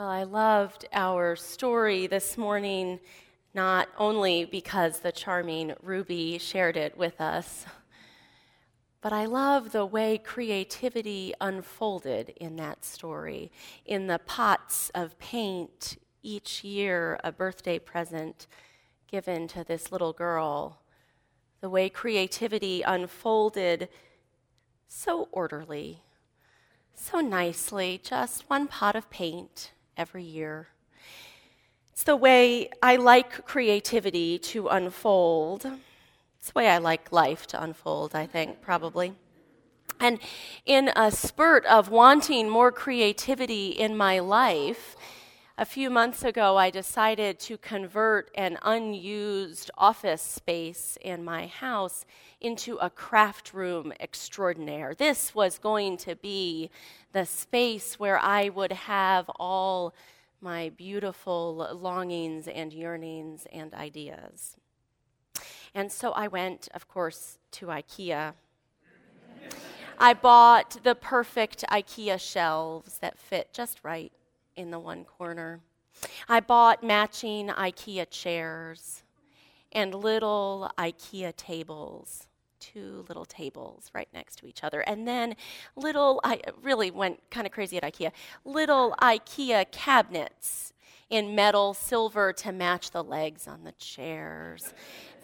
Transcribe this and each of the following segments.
Well, I loved our story this morning, not only because the charming Ruby shared it with us, but I love the way creativity unfolded in that story. In the pots of paint, each year a birthday present given to this little girl. The way creativity unfolded so orderly, so nicely, just one pot of paint every year. It's the way I like creativity to unfold. It's the way I like life to unfold, I think, probably. And in a spurt of wanting more creativity in my life, a few months ago, I decided to convert an unused office space in my house into a craft room extraordinaire. This was going to be the space where I would have all my beautiful longings and yearnings and ideas. And so I went, of course, to IKEA. I bought the perfect IKEA shelves that fit just right in the one corner. I bought matching IKEA chairs and little IKEA tables two little tables right next to each other. And then little, I really went kind of crazy at IKEA, little IKEA cabinets in metal, silver to match the legs on the chairs.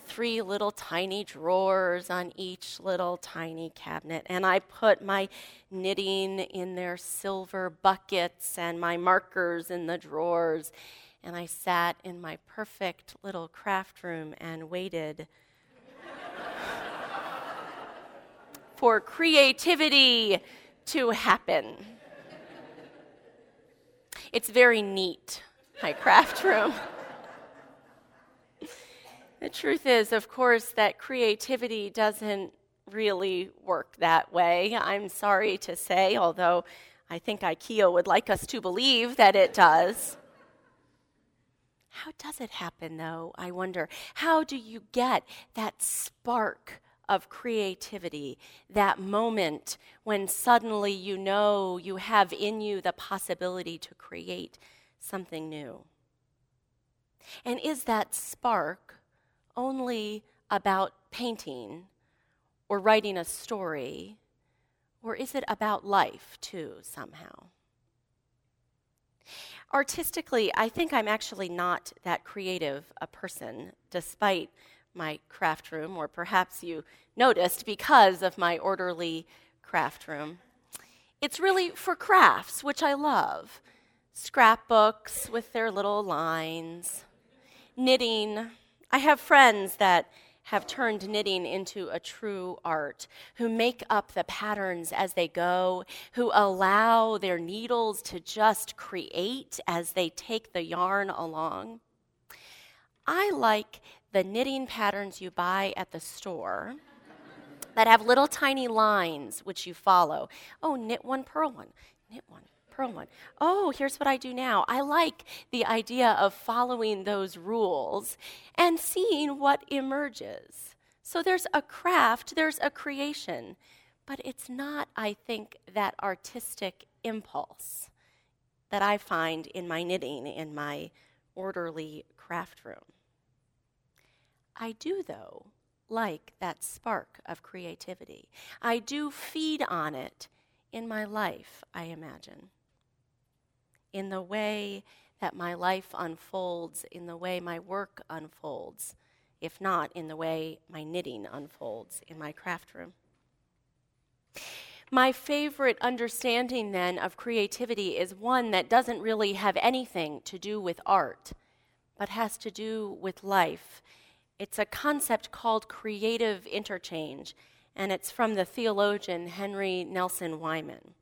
Three little tiny drawers on each little tiny cabinet. And I put my knitting in their silver buckets and my markers in the drawers. And I sat in my perfect little craft room and waited for creativity to happen. It's very neat, my craft room. the truth is, of course, that creativity doesn't really work that way. I'm sorry to say, although I think IKEA would like us to believe that it does. How does it happen, though? I wonder. How do you get that spark of creativity, that moment when suddenly you know you have in you the possibility to create something new? And is that spark only about painting or writing a story, or is it about life too, somehow? Artistically, I think I'm actually not that creative a person, despite my craft room, or perhaps you noticed because of my orderly craft room. It's really for crafts, which I love scrapbooks with their little lines, knitting. I have friends that have turned knitting into a true art, who make up the patterns as they go, who allow their needles to just create as they take the yarn along. I like the knitting patterns you buy at the store that have little tiny lines which you follow. Oh, knit one, purl one, knit one, purl one. Oh, here's what I do now. I like the idea of following those rules and seeing what emerges. So there's a craft, there's a creation, but it's not, I think, that artistic impulse that I find in my knitting in my orderly craft room. I do, though, like that spark of creativity. I do feed on it in my life, I imagine. In the way that my life unfolds, in the way my work unfolds, if not in the way my knitting unfolds in my craft room. My favorite understanding then of creativity is one that doesn't really have anything to do with art, but has to do with life it's a concept called creative interchange, and it's from the theologian Henry Nelson Wieman.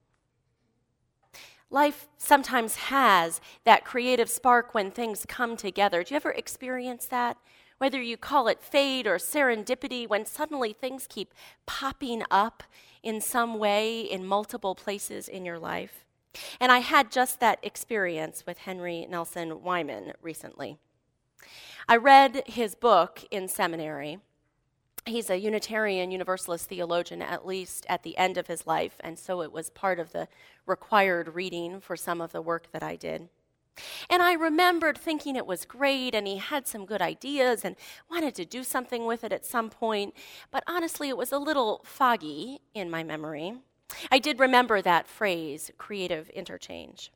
Life sometimes has that creative spark when things come together. Do you ever experience that? Whether you call it fate or serendipity, when suddenly things keep popping up in some way in multiple places in your life. And I had just that experience with Henry Nelson Wieman recently. I read his book in seminary. He's a Unitarian Universalist theologian, at least at the end of his life, and so it was part of the required reading for some of the work that I did. And I remembered thinking it was great and he had some good ideas and wanted to do something with it at some point, but honestly, it was a little foggy in my memory. I did remember that phrase, creative interchange.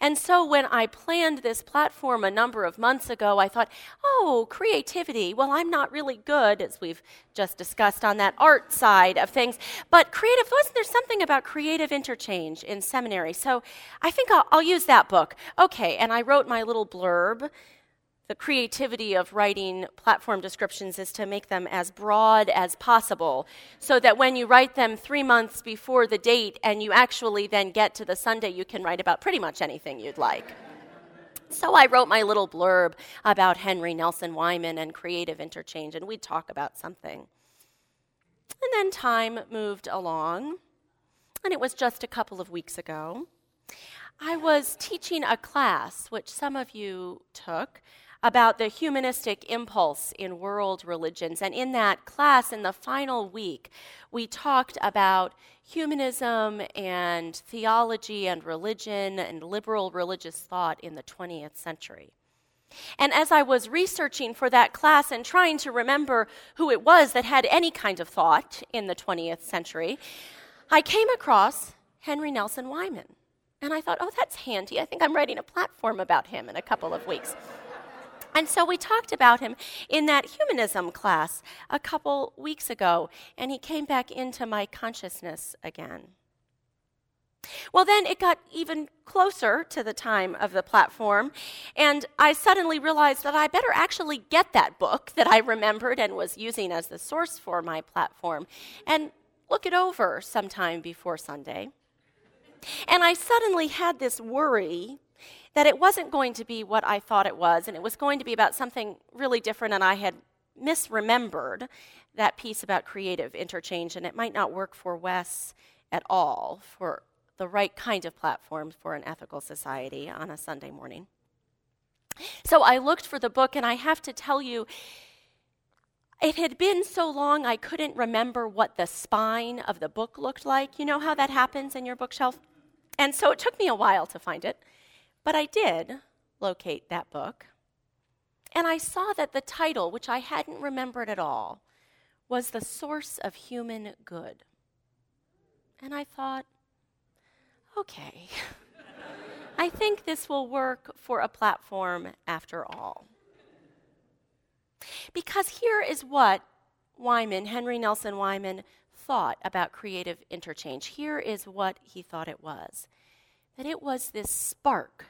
And so when I planned this platform a number of months ago, I thought, oh, creativity. Well, I'm not really good, as we've just discussed on that art side of things. But creative, wasn't there something about creative interchange in seminary? So I think I'll, I'll use that book. Okay, and I wrote my little blurb the creativity of writing platform descriptions is to make them as broad as possible so that when you write them three months before the date and you actually then get to the Sunday, you can write about pretty much anything you'd like. So I wrote my little blurb about Henry Nelson Wieman and creative interchange, and we'd talk about something. And then time moved along, and it was just a couple of weeks ago. I was teaching a class, which some of you took, about the humanistic impulse in world religions. And in that class, in the final week, we talked about humanism and theology and religion and liberal religious thought in the 20th century. And as I was researching for that class and trying to remember who it was that had any kind of thought in the 20th century, I came across Henry Nelson Wieman. And I thought, oh, that's handy. I think I'm writing a platform about him in a couple of weeks. And so we talked about him in that humanism class a couple weeks ago, and he came back into my consciousness again. Well, then it got even closer to the time of the platform, and I suddenly realized that I better actually get that book that I remembered and was using as the source for my platform and look it over sometime before Sunday. And I suddenly had this worry that it wasn't going to be what I thought it was, and it was going to be about something really different, and I had misremembered that piece about creative interchange, and it might not work for Wes at all for the right kind of platform for an ethical society on a Sunday morning. So I looked for the book, and I have to tell you, it had been so long I couldn't remember what the spine of the book looked like. You know how that happens in your bookshelf? And so it took me a while to find it. But I did locate that book, and I saw that the title, which I hadn't remembered at all, was The Source of Human Good. And I thought, okay, I think this will work for a platform after all. Because here is what Wieman, Henry Nelson Wieman, thought about creative interchange. Here is what he thought it was that it was this spark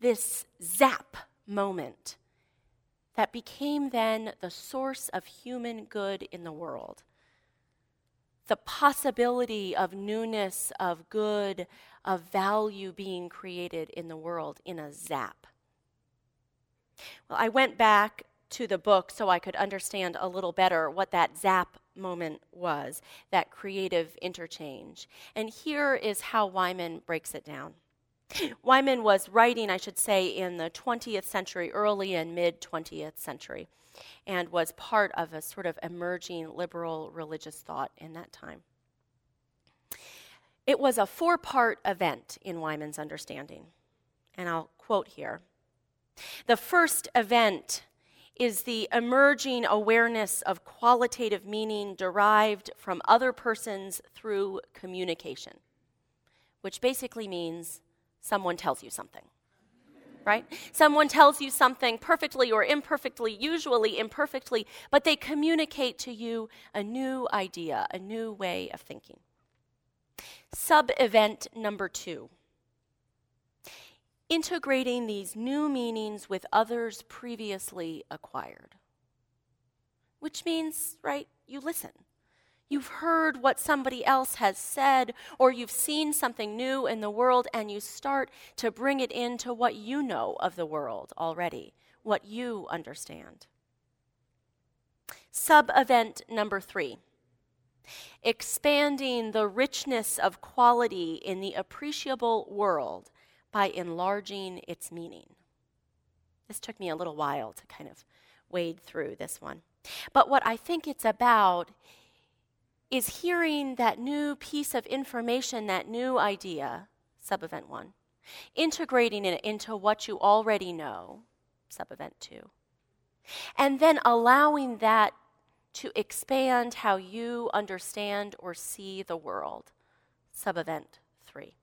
this zap moment that became then the source of human good in the world. The possibility of newness, of good, of value being created in the world in a zap. Well, I went back to the book so I could understand a little better what that zap moment was, that creative interchange. And here is how Wieman breaks it down. Wieman was writing, I should say, in the 20th century, early and mid 20th century, and was part of a sort of emerging liberal religious thought in that time. It was a four part event in Wieman's understanding, and I'll quote here. The first event is the emerging awareness of qualitative meaning derived from other persons through communication, which basically means someone tells you something. Right? Someone tells you something perfectly or imperfectly, usually imperfectly, but they communicate to you a new idea, a new way of thinking. Sub event number two integrating these new meanings with others previously acquired. Which means, right, you listen. You've heard what somebody else has said, or you've seen something new in the world, and you start to bring it into what you know of the world already, what you understand. Sub event number three expanding the richness of quality in the appreciable world by enlarging its meaning. This took me a little while to kind of wade through this one. But what I think it's about is hearing that new piece of information, that new idea, sub event one, integrating it into what you already know, sub event two, and then allowing that to expand how you understand or see the world, sub event three,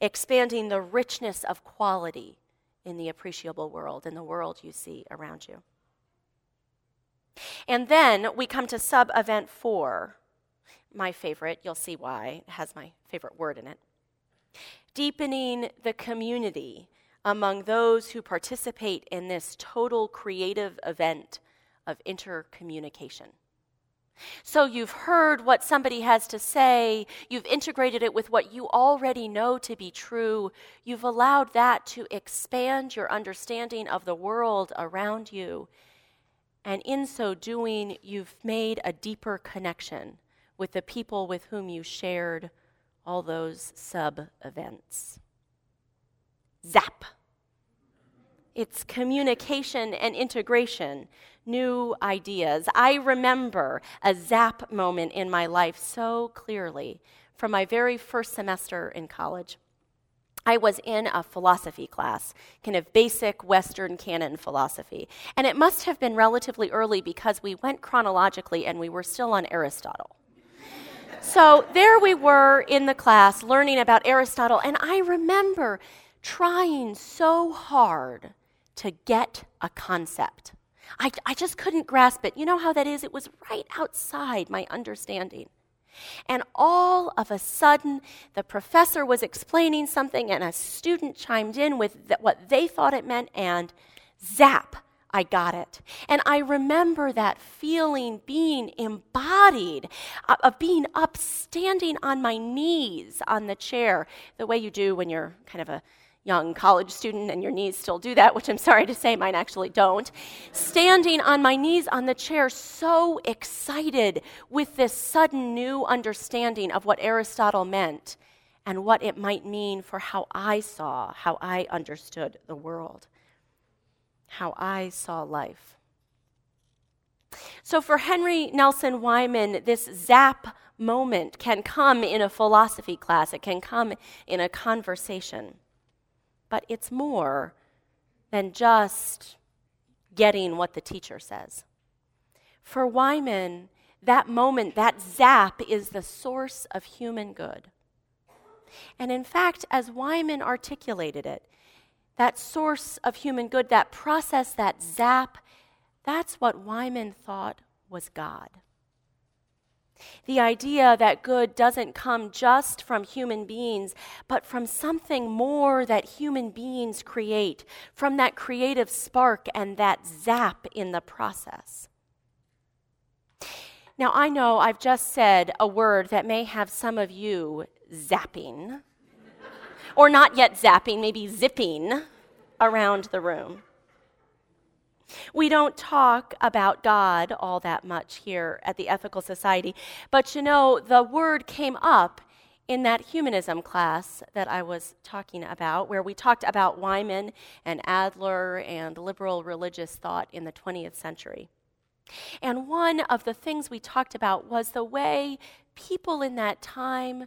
expanding the richness of quality in the appreciable world, in the world you see around you. And then we come to sub event four, my favorite. You'll see why. It has my favorite word in it. Deepening the community among those who participate in this total creative event of intercommunication. So you've heard what somebody has to say, you've integrated it with what you already know to be true, you've allowed that to expand your understanding of the world around you. And in so doing, you've made a deeper connection with the people with whom you shared all those sub events. Zap. It's communication and integration, new ideas. I remember a zap moment in my life so clearly from my very first semester in college. I was in a philosophy class, kind of basic Western canon philosophy. And it must have been relatively early because we went chronologically and we were still on Aristotle. So there we were in the class learning about Aristotle, and I remember trying so hard to get a concept. I, I just couldn't grasp it. You know how that is? It was right outside my understanding. And all of a sudden, the professor was explaining something, and a student chimed in with th- what they thought it meant, and zap, I got it. And I remember that feeling being embodied, uh, of being up, standing on my knees on the chair, the way you do when you're kind of a young college student and your knees still do that, which I'm sorry to say mine actually don't, standing on my knees on the chair, so excited with this sudden new understanding of what Aristotle meant and what it might mean for how I saw, how I understood the world, how I saw life. So for Henry Nelson Wieman, this zap moment can come in a philosophy class, it can come in a conversation but it's more than just getting what the teacher says. For Wieman, that moment, that zap, is the source of human good. And in fact, as Wieman articulated it, that source of human good, that process, that zap, that's what Wieman thought was God. The idea that good doesn't come just from human beings, but from something more that human beings create, from that creative spark and that zap in the process. Now, I know I've just said a word that may have some of you zapping, or not yet zapping, maybe zipping around the room. We don't talk about God all that much here at the Ethical Society, but you know, the word came up in that humanism class that I was talking about, where we talked about Wieman and Adler and liberal religious thought in the 20th century. And one of the things we talked about was the way people in that time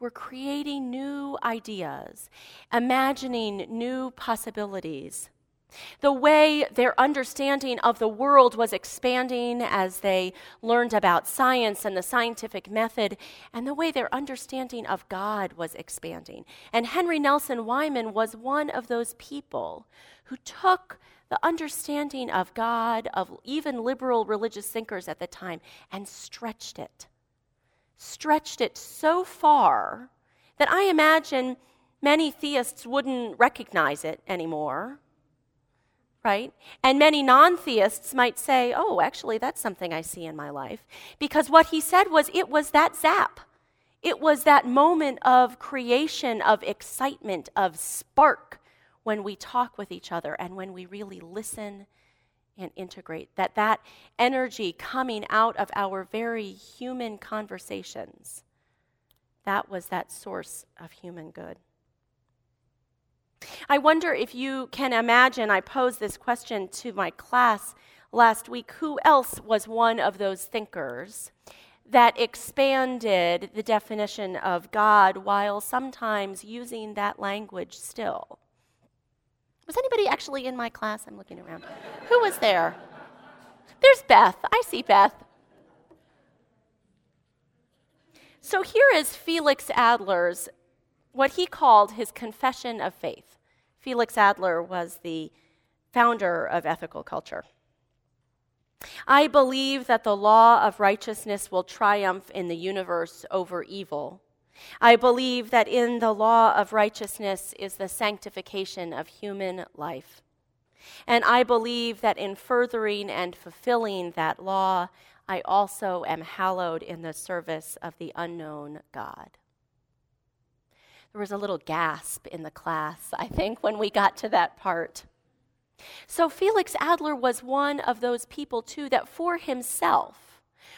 were creating new ideas, imagining new possibilities the way their understanding of the world was expanding as they learned about science and the scientific method, and the way their understanding of God was expanding. And Henry Nelson Wieman was one of those people who took the understanding of God, of even liberal religious thinkers at the time, and stretched it. Stretched it so far that I imagine many theists wouldn't recognize it anymore right? And many non theists might say, oh, actually, that's something I see in my life. Because what he said was it was that zap. It was that moment of creation, of excitement, of spark when we talk with each other and when we really listen and integrate. That that energy coming out of our very human conversations, that was that source of human good. I wonder if you can imagine, I posed this question to my class last week who else was one of those thinkers that expanded the definition of God while sometimes using that language still. Was anybody actually in my class? I'm looking around. Who was there? There's Beth. I see Beth. So here is Felix Adler's, what he called his confession of faith. Felix Adler was the founder of ethical culture. I believe that the law of righteousness will triumph in the universe over evil. I believe that in the law of righteousness is the sanctification of human life. And I believe that in furthering and fulfilling that law, I also am hallowed in the service of the unknown God. There was a little gasp in the class, I think, when we got to that part. So Felix Adler was one of those people, too, that for himself,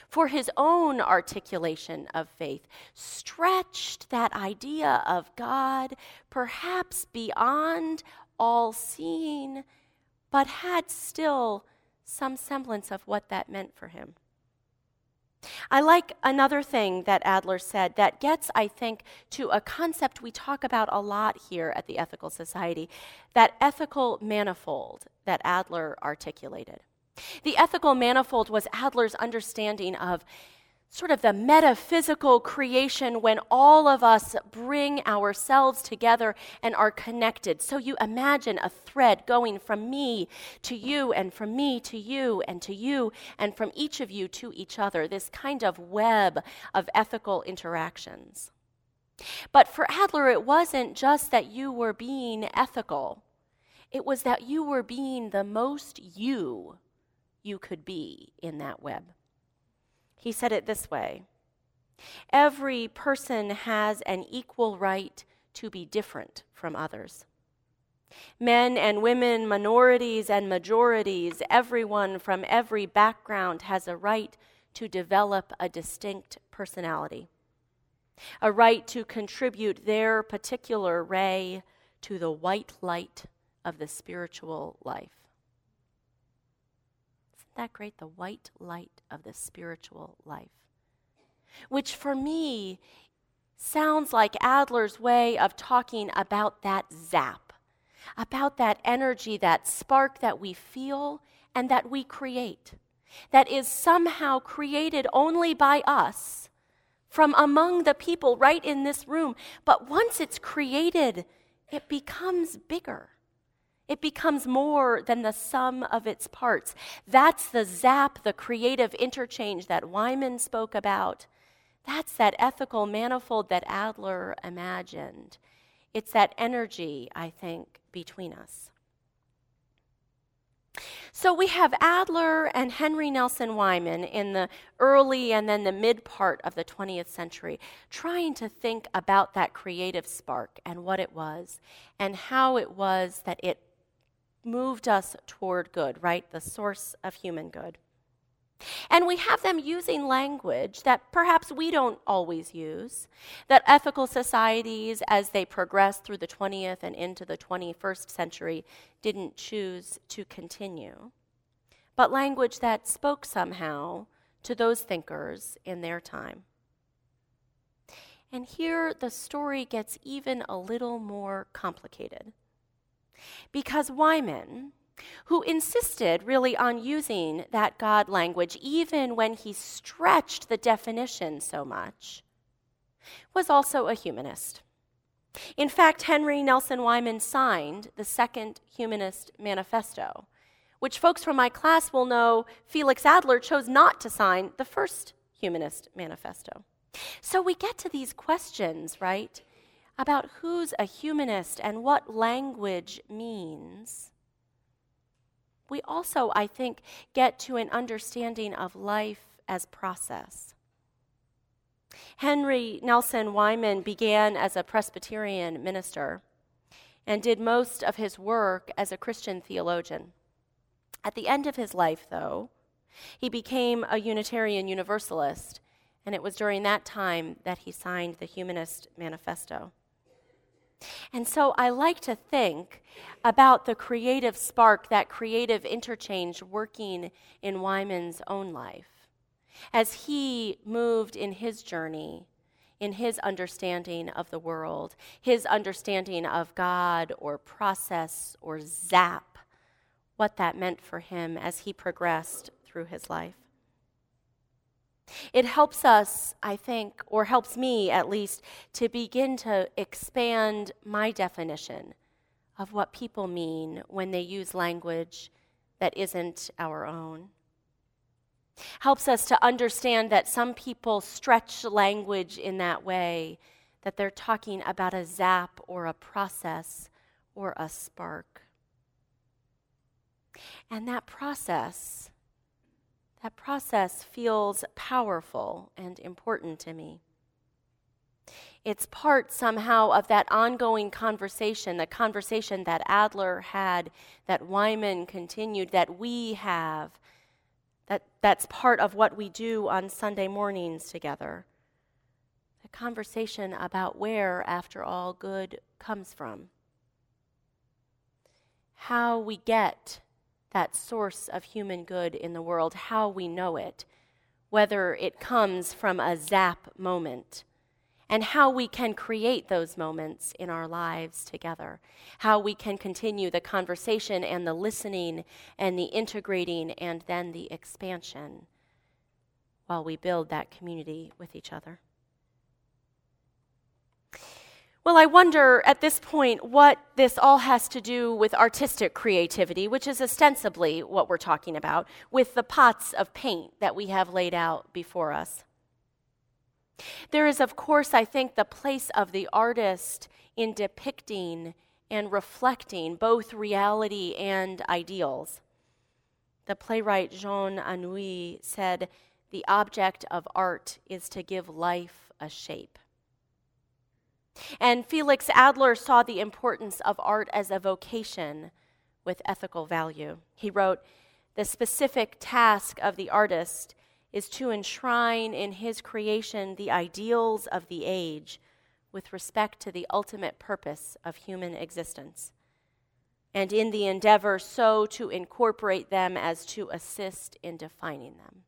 for his own articulation of faith, stretched that idea of God perhaps beyond all seeing, but had still some semblance of what that meant for him. I like another thing that Adler said that gets, I think, to a concept we talk about a lot here at the Ethical Society that ethical manifold that Adler articulated. The ethical manifold was Adler's understanding of sort of the metaphysical creation when all of us bring ourselves together and are connected. So you imagine a thread going from me to you, and from me to you, and to you, and from each of you to each other, this kind of web of ethical interactions. But for Adler, it wasn't just that you were being ethical, it was that you were being the most you you could be in that web. He said it this way Every person has an equal right to be different from others. Men and women, minorities and majorities, everyone from every background has a right to develop a distinct personality, a right to contribute their particular ray to the white light of the spiritual life that great? The white light of the spiritual life. Which for me sounds like Adler's way of talking about that zap, about that energy, that spark that we feel and that we create, that is somehow created only by us from among the people right in this room. But once it's created, it becomes bigger. It becomes more than the sum of its parts. That's the zap, the creative interchange that Wieman spoke about. That's that ethical manifold that Adler imagined. It's that energy, I think, between us. So we have Adler and Henry Nelson Wieman in the early and then the mid part of the 20th century, trying to think about that creative spark and what it was, and how it was that it moved us toward good, right? The source of human good. And we have them using language that perhaps we don't always use, that ethical societies, as they progressed through the 20th and into the 21st century, didn't choose to continue, but language that spoke somehow to those thinkers in their time. And here the story gets even a little more complicated. Because Wieman, who insisted really on using that God language, even when he stretched the definition so much, was also a humanist. In fact, Henry Nelson Wieman signed the Second Humanist Manifesto, which folks from my class will know Felix Adler chose not to sign the First Humanist Manifesto. So we get to these questions, right? About who's a humanist and what language means, we also, I think, get to an understanding of life as process. Henry Nelson Wieman began as a Presbyterian minister and did most of his work as a Christian theologian. At the end of his life, though, he became a Unitarian Universalist, and it was during that time that he signed the Humanist Manifesto. And so I like to think about the creative spark, that creative interchange working in Wieman's own life. as he moved in his journey, in his understanding of the world, his understanding of God or process or zap, what that meant for him as he progressed through his life. It helps us, I think, or helps me at least, to begin to expand my definition of what people mean when they use language that isn't our own. Helps us to understand that some people stretch language in that way, that they're talking about a zap or a process or a spark. And that process that process feels powerful and important to me. It's part somehow of that ongoing conversation, the conversation that Adler had, that Wieman continued, that we have. That, that's part of what we do on Sunday mornings together. The conversation about where, after all, good comes from. How we get that source of human good in the world, how we know it, whether it comes from a zap moment, and how we can create those moments in our lives together, how we can continue the conversation and the listening and the integrating and then the expansion while we build that community with each other. Well, I wonder at this point what this all has to do with artistic creativity, which is ostensibly what we're talking about, with the pots of paint that we have laid out before us. There is, of course, I think, the place of the artist in depicting and reflecting both reality and ideals. The playwright Jean Anouilh said, The object of art is to give life a shape. And Felix Adler saw the importance of art as a vocation with ethical value. He wrote, The specific task of the artist is to enshrine in his creation the ideals of the age with respect to the ultimate purpose of human existence, and in the endeavor so to incorporate them as to assist in defining them.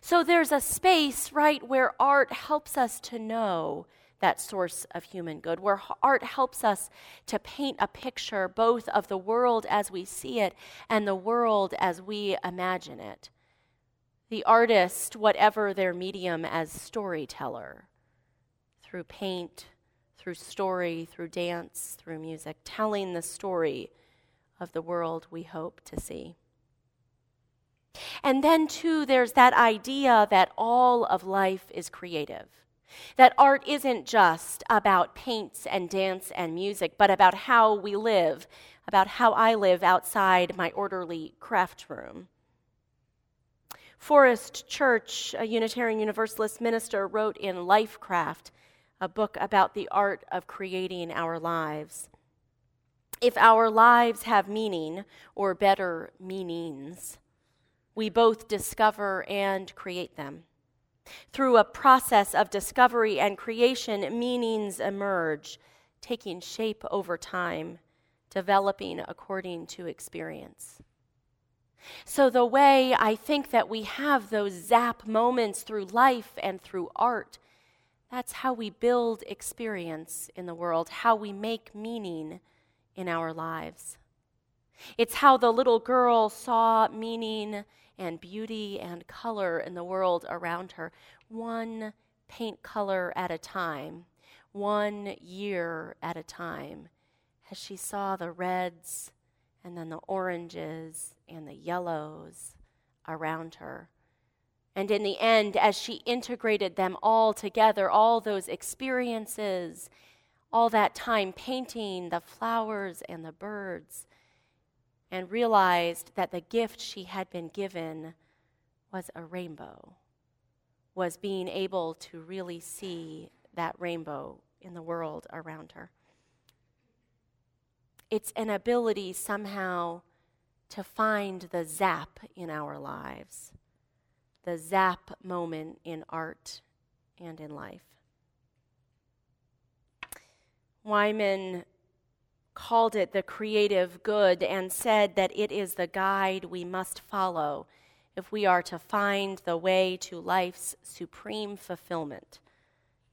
So there's a space, right, where art helps us to know that source of human good, where art helps us to paint a picture both of the world as we see it and the world as we imagine it. The artist, whatever their medium as storyteller, through paint, through story, through dance, through music, telling the story of the world we hope to see. And then, too, there's that idea that all of life is creative that art isn't just about paints and dance and music, but about how we live, about how I live outside my orderly craft room. Forrest Church, a Unitarian Universalist minister, wrote in Lifecraft, a book about the art of creating our lives. If our lives have meaning, or better, meanings, we both discover and create them. Through a process of discovery and creation, meanings emerge, taking shape over time, developing according to experience. So, the way I think that we have those zap moments through life and through art, that's how we build experience in the world, how we make meaning in our lives. It's how the little girl saw meaning and beauty and color in the world around her, one paint color at a time, one year at a time, as she saw the reds and then the oranges and the yellows around her. And in the end, as she integrated them all together, all those experiences, all that time painting the flowers and the birds, and realized that the gift she had been given was a rainbow, was being able to really see that rainbow in the world around her. It's an ability somehow to find the zap in our lives, the zap moment in art and in life. Wieman called it the creative good and said that it is the guide we must follow if we are to find the way to life's supreme fulfillment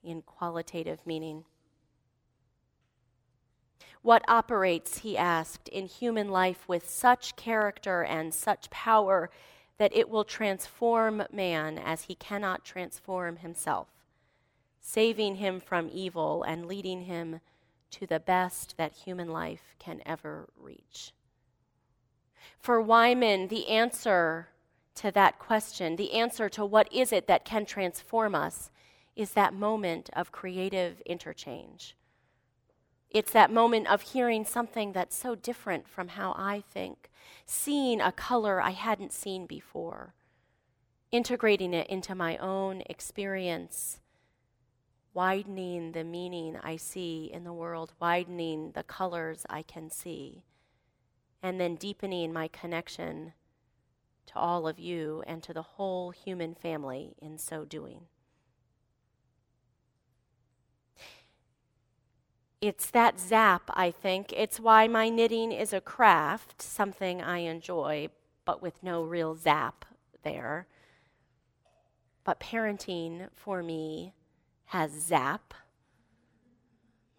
in qualitative meaning. What operates, he asked, in human life with such character and such power that it will transform man as he cannot transform himself, saving him from evil and leading him to the best that human life can ever reach? For Wieman, the answer to that question, the answer to what is it that can transform us, is that moment of creative interchange. It's that moment of hearing something that's so different from how I think, seeing a color I hadn't seen before, integrating it into my own experience, widening the meaning I see in the world, widening the colors I can see, and then deepening my connection to all of you and to the whole human family in so doing. It's that zap, I think. It's why my knitting is a craft, something I enjoy, but with no real zap there. But parenting for me has zap.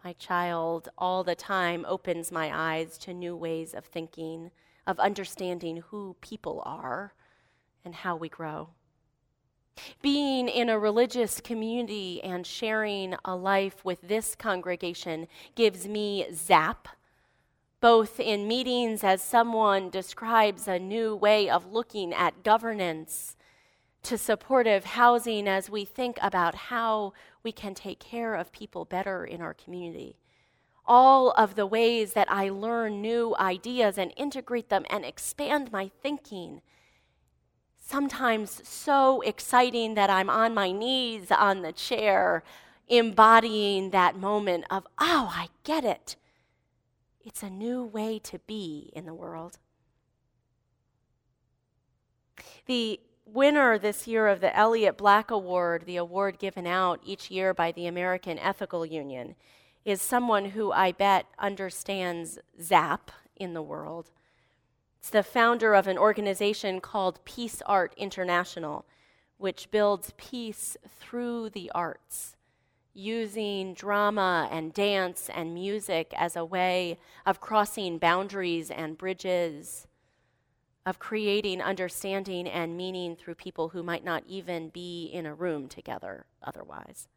My child all the time opens my eyes to new ways of thinking, of understanding who people are and how we grow. Being in a religious community and sharing a life with this congregation gives me zap, both in meetings as someone describes a new way of looking at governance, to supportive housing as we think about how we can take care of people better in our community. All of the ways that I learn new ideas and integrate them and expand my thinking sometimes so exciting that I'm on my knees on the chair, embodying that moment of, oh, I get it. It's a new way to be in the world. The winner this year of the Elliott Black Award, the award given out each year by the American Ethical Union, is someone who I bet understands ZAP in the world. It's the founder of an organization called Peace Art International, which builds peace through the arts, using drama and dance and music as a way of crossing boundaries and bridges, of creating understanding and meaning through people who might not even be in a room together otherwise.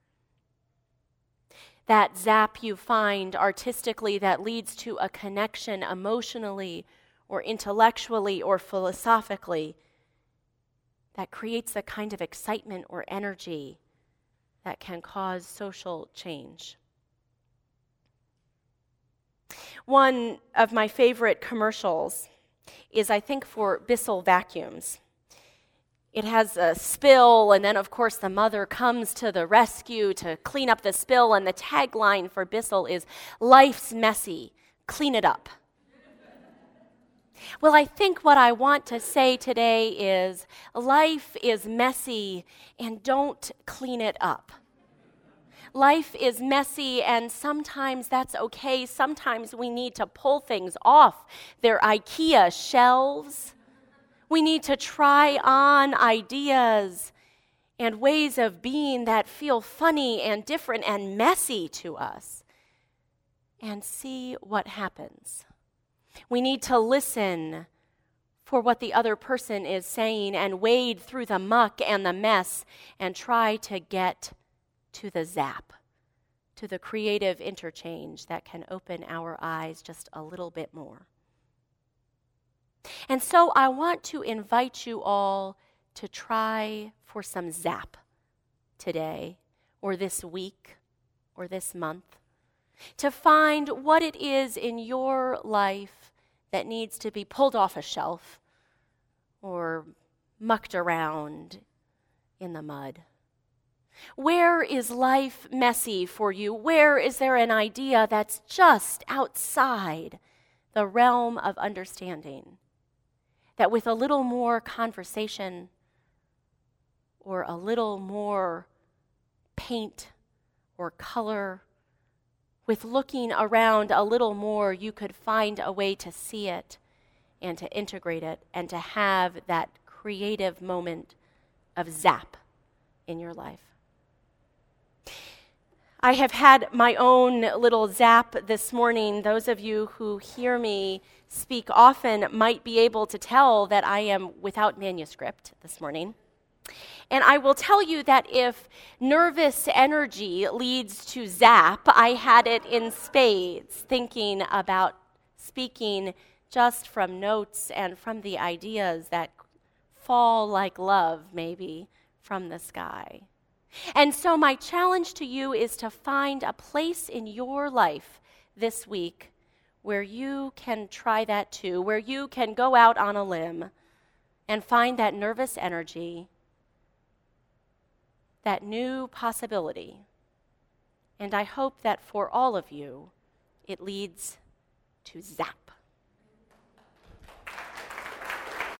That zap you find artistically that leads to a connection emotionally or intellectually or philosophically that creates a kind of excitement or energy that can cause social change. One of my favorite commercials is, I think, for Bissell vacuums. It has a spill, and then, of course, the mother comes to the rescue to clean up the spill, and the tagline for Bissell is Life's messy, clean it up. Well, I think what I want to say today is life is messy and don't clean it up. Life is messy, and sometimes that's okay. Sometimes we need to pull things off their IKEA shelves. We need to try on ideas and ways of being that feel funny and different and messy to us and see what happens. We need to listen for what the other person is saying and wade through the muck and the mess and try to get to the zap, to the creative interchange that can open our eyes just a little bit more. And so I want to invite you all to try for some zap today, or this week, or this month, to find what it is in your life that needs to be pulled off a shelf or mucked around in the mud? Where is life messy for you? Where is there an idea that's just outside the realm of understanding? That with a little more conversation or a little more paint or color with looking around a little more, you could find a way to see it and to integrate it and to have that creative moment of zap in your life. I have had my own little zap this morning. Those of you who hear me speak often might be able to tell that I am without manuscript this morning. And I will tell you that if nervous energy leads to zap, I had it in spades, thinking about speaking just from notes and from the ideas that fall like love, maybe, from the sky. And so, my challenge to you is to find a place in your life this week where you can try that too, where you can go out on a limb and find that nervous energy, that new possibility. And I hope that for all of you, it leads to zap.